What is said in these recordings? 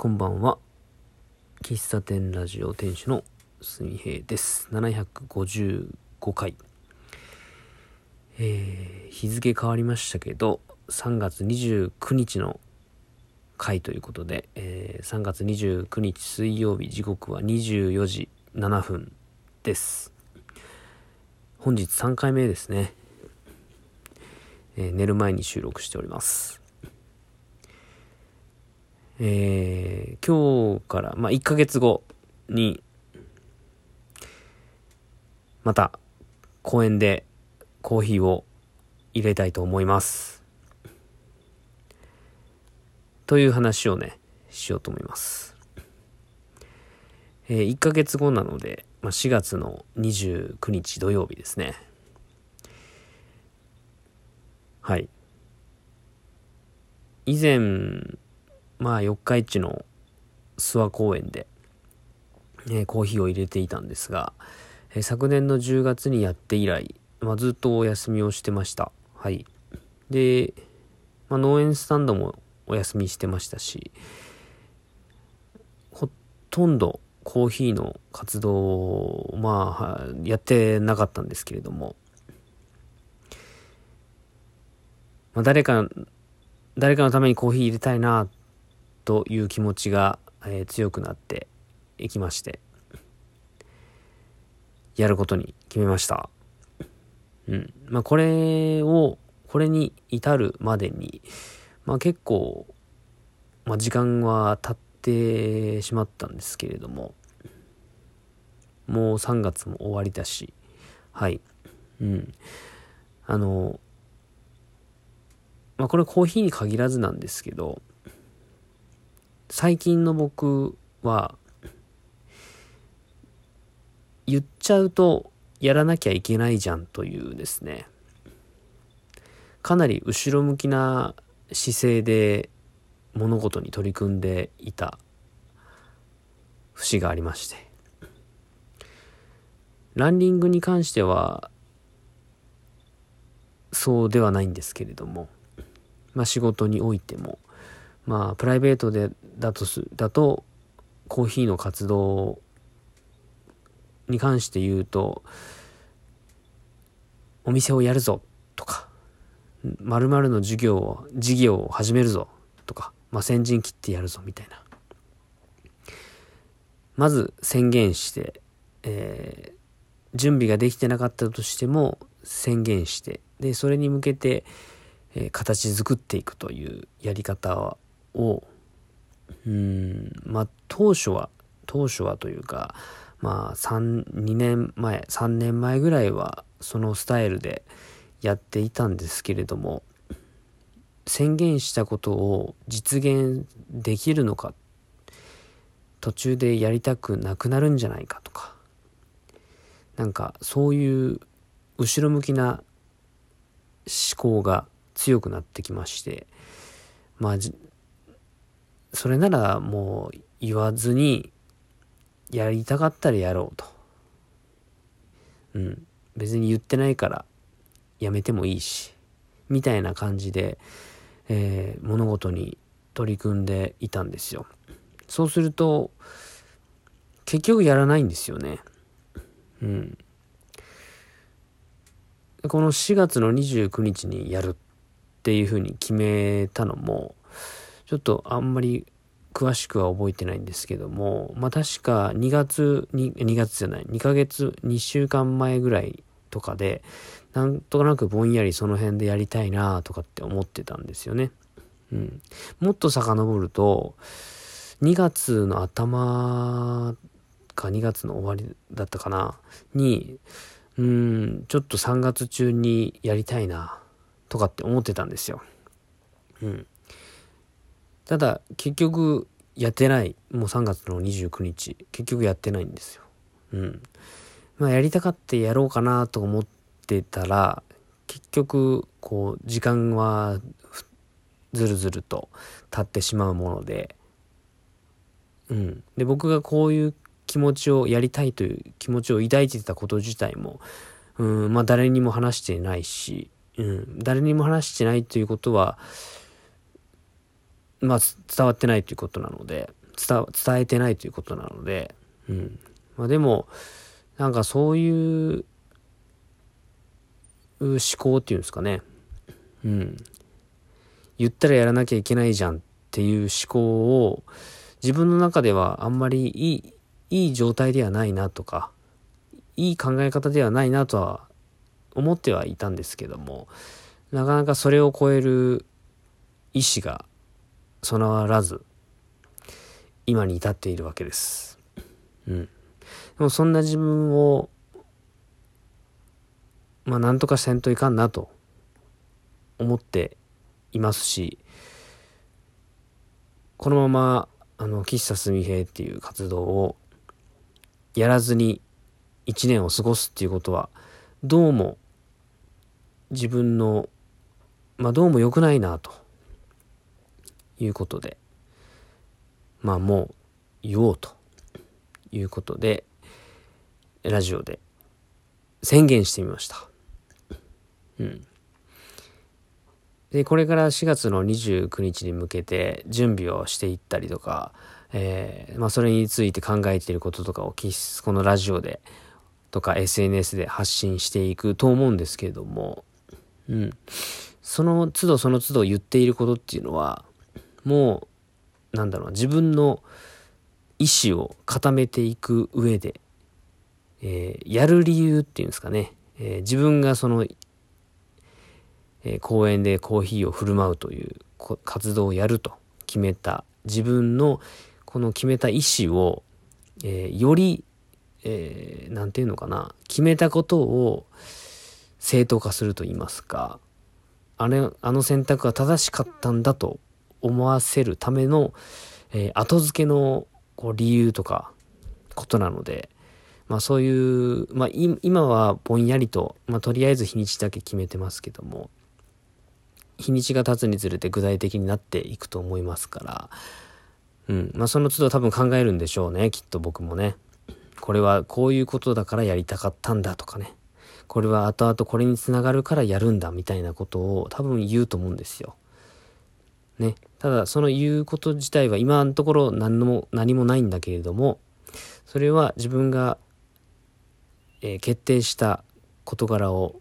こんばんは。喫茶店ラジオ店主のすみへいです。755回。えー、日付変わりましたけど、3月29日の回ということで、えー、3月29日水曜日時刻は24時7分です。本日3回目ですね。えー、寝る前に収録しております。えー、今日から、まあ、1ヶ月後に、また、公園でコーヒーを入れたいと思います。という話をね、しようと思います。えー、1ヶ月後なので、まあ、4月の29日土曜日ですね。はい。以前、まあ四日市の諏訪公園で、えー、コーヒーを入れていたんですが、えー、昨年の10月にやって以来、まあ、ずっとお休みをしてました。はい。で、まあ、農園スタンドもお休みしてましたし、ほとんどコーヒーの活動を、まあ、やってなかったんですけれども、まあ、誰か、誰かのためにコーヒー入れたいなという気持ちが、えー、強くなっていきましてやることに決めました。うん。まあこれをこれに至るまでにまあ結構、まあ、時間は経ってしまったんですけれどももう3月も終わりだしはい。うん。あのまあこれコーヒーに限らずなんですけど最近の僕は言っちゃうとやらなきゃいけないじゃんというですね。かなり後ろ向きな姿勢で物事に取り組んでいた節がありまして。ランニングに関してはそうではないんですけれども。まあ仕事においても。まあプライベートでだとすだとコーヒーの活動に関して言うとお店をやるぞとかまるの授業を事業を始めるぞとか、まあ、先陣切ってやるぞみたいな。まず宣言して、えー、準備ができてなかったとしても宣言してでそれに向けて、えー、形作っていくというやり方をうん。まあ当初は当初はというかまあ32年前3年前ぐらいはそのスタイルでやっていたんですけれども宣言したことを実現できるのか途中でやりたくなくなるんじゃないかとかなんかそういう後ろ向きな思考が強くなってきましてまあそれならもう言わずにやりたかったらやろうと。うん。別に言ってないからやめてもいいし、みたいな感じで、えー、物事に取り組んでいたんですよ。そうすると、結局やらないんですよね。うん。この4月の29日にやるっていうふうに決めたのも、ちょっとあんまり詳しくは覚えてないんですけども、まあ確か2月に、2月じゃない、2ヶ月、2週間前ぐらいとかで、なんとなくぼんやりその辺でやりたいなとかって思ってたんですよね。うん。もっと遡ると、2月の頭か2月の終わりだったかな、に、うん、ちょっと3月中にやりたいなとかって思ってたんですよ。うん。ただ結局やってない。もう3月の29日。結局やってないんですよ。うん。まあやりたかってやろうかなと思ってたら結局こう時間はずるずると経ってしまうもので。うん。で僕がこういう気持ちをやりたいという気持ちを抱いてたこと自体もうんまあ誰にも話してないし、うん、誰にも話してないということはまあ、伝わってないということなので、伝えてないということなので、うん。まあでも、なんかそういう思考っていうんですかね。うん。言ったらやらなきゃいけないじゃんっていう思考を自分の中ではあんまりいい、いい状態ではないなとか、いい考え方ではないなとは思ってはいたんですけども、なかなかそれを超える意志が備わらず、今に至っているわけです。うん。でもそんな自分を、まあなんとかせんといかんなと思っていますし、このまま、あの、喫茶すみへっていう活動をやらずに一年を過ごすっていうことは、どうも自分の、まあどうも良くないなということで、まあもう言おうということで、ラジオで宣言してみました。うん。で、これから4月の29日に向けて準備をしていったりとか、えー、まあそれについて考えていることとかをこのラジオでとか SNS で発信していくと思うんですけれども、うん。その都度その都度言っていることっていうのは、もう、なんだろう自分の意思を固めていく上で、えー、やる理由っていうんですかね、えー、自分がそのえー、公園でコーヒーを振る舞うという活動をやると。決めた。自分のこの決めた意思を、えー、より、えー、て言うのかな。決めたことを正当化すると言いますか。あれあの選択は正しかったんだと思わせるための、えー、後付けのこう理由とかことなので、まあそういう、まあ今はぼんやりと、まあとりあえず日にちだけ決めてますけども、日にちが経つにつれて具体的になっていくと思いますから、うん。まあ、その都度多分考えるんでしょうね。きっと僕もね。これはこういうことだからやりたかったんだとかね。これは後々これにつながるからやるんだみたいなことを多分言うと思うんですよ。ね。ただ、その言うこと自体は今のところ何も、何もないんだけれども、それは自分が、えー、決定した事柄を、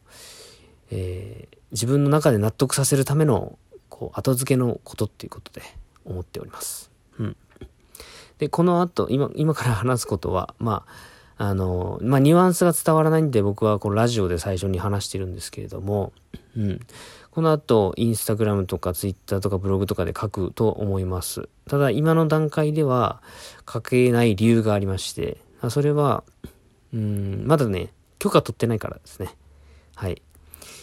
えー、自分の中で納得させるためのこう後付けのことっていうことで思っております。うん。で、この後、今、今から話すことは、まあ、あの、まあ、ニュアンスが伝わらないんで僕はこのラジオで最初に話してるんですけれども、うん。この後、インスタグラムとかツイッターとかブログとかで書くと思います。ただ、今の段階では書けない理由がありまして、それは、うん、まだね、許可取ってないからですね。はい。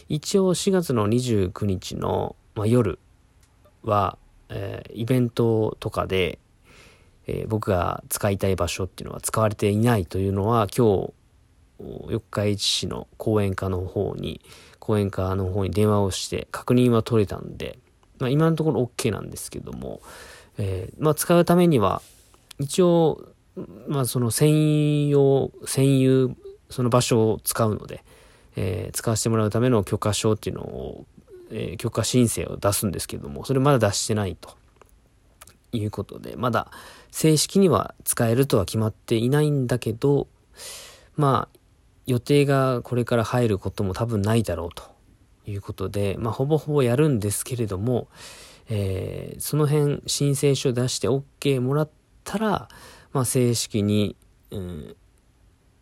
一応4月の29日の、まあ、夜は、えー、イベントとかで、えー、僕が使いたい場所っていうのは使われていないというのは今日四日市市の講演家の方に講演家の方に電話をして確認は取れたんで、まあ、今のところ OK なんですけども、えー、まあ、使うためには一応まあその専用専有その場所を使うので、えー、使わせてもらうための許可証っていうのを、えー、許可申請を出すんですけども、それまだ出してないと。いうことで、まだ正式には使えるとは決まっていないんだけど、まあ、予定がこれから入ることも多分ないだろうということで、まあ、ほぼほぼやるんですけれども、えー、その辺申請書出して OK もらったら、まあ、正式に、うん、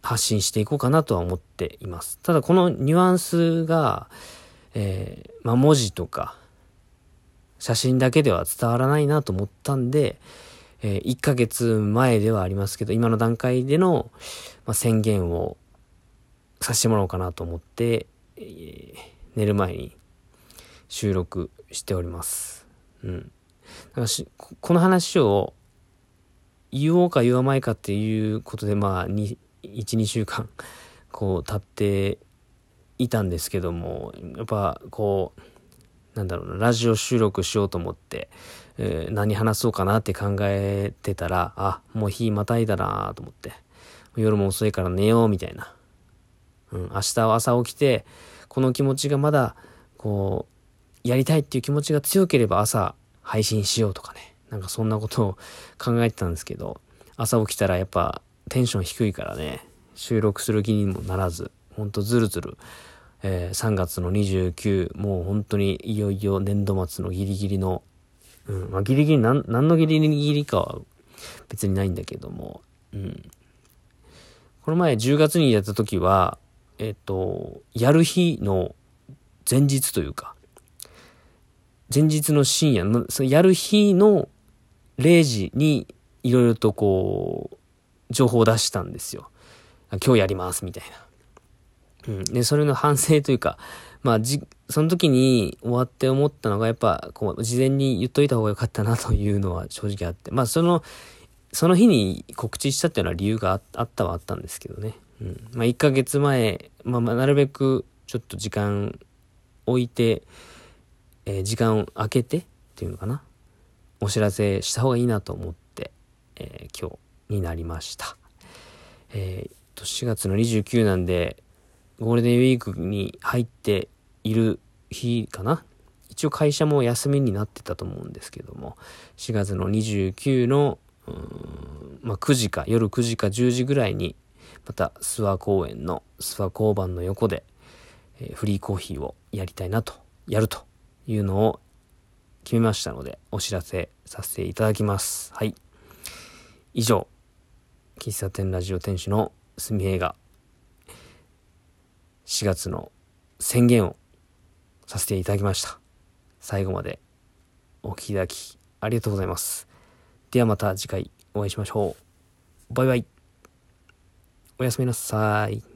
発信していこうかなとは思っています。ただこのニュアンスが、えー、まあ、文字とか写真だけでは伝わらないなと思ったんで、えー、1ヶ月前ではありますけど、今の段階での、まあ、宣言をさせてもらおうかなと思って、えー、寝る前に収録しております。うん。だからこの話を言おうか言わないかっていうことで、まあ、12週間こう経っていたんですけどもやっぱこうなんだろうなラジオ収録しようと思って、えー、何話そうかなって考えてたらあもう日またいだなと思って夜も遅いから寝ようみたいな、うん、明日朝起きてこの気持ちがまだこうやりたいっていう気持ちが強ければ朝配信しようとかね。なんかそんなことを考えてたんですけど、朝起きたらやっぱテンション低いからね、収録する気にもならず、ほんとずるずる、え、3月の29、もう本当にいよいよ年度末のギリギリの、うん、まあギリギリなん、何のギリギリかは別にないんだけども、うん。この前10月にやった時は、えっ、と、やる日の前日というか、前日の深夜の、そのやる日の0時にいろいろとこう、情報を出したんですよ。今日やりますみたいな。うん。で、それの反省というか、まあ、じ、その時に終わって思ったのが、やっぱ、こう、事前に言っといた方が良かったなというのは正直あって、まあ、その、その日に告知したっていうのは理由があったはあったんですけどね。うん。まあ、1ヶ月前、まあ、なるべくちょっと時間置いて、えー、時間を空けてっていうのかな。お知らせした方がいいなと思って、えー、今日になりました。えー、と、4月の29なんで、ゴールデンウィークに入っている日かな。一応会社も休みになってたと思うんですけども、4月の29の、まあ、9時か、夜9時か10時ぐらいに、また諏訪公園の諏訪交番の横で、えー、フリーコーヒーをやりたいなと、やるというのを決めましたので、お知らせさせていただきます。はい。以上、喫茶店ラジオ店主のすみへが、4月の宣言をさせていただきました。最後までお聴きいただきありがとうございます。ではまた次回お会いしましょう。バイバイ。おやすみなさい。